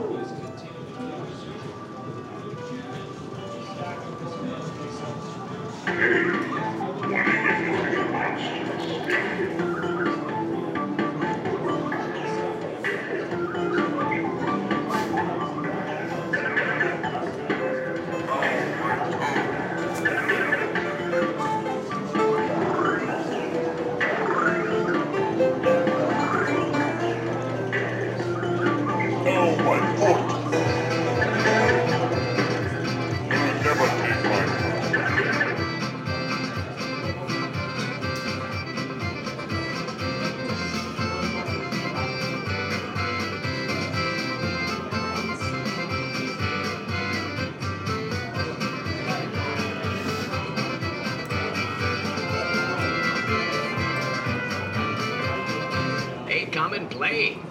always come and play.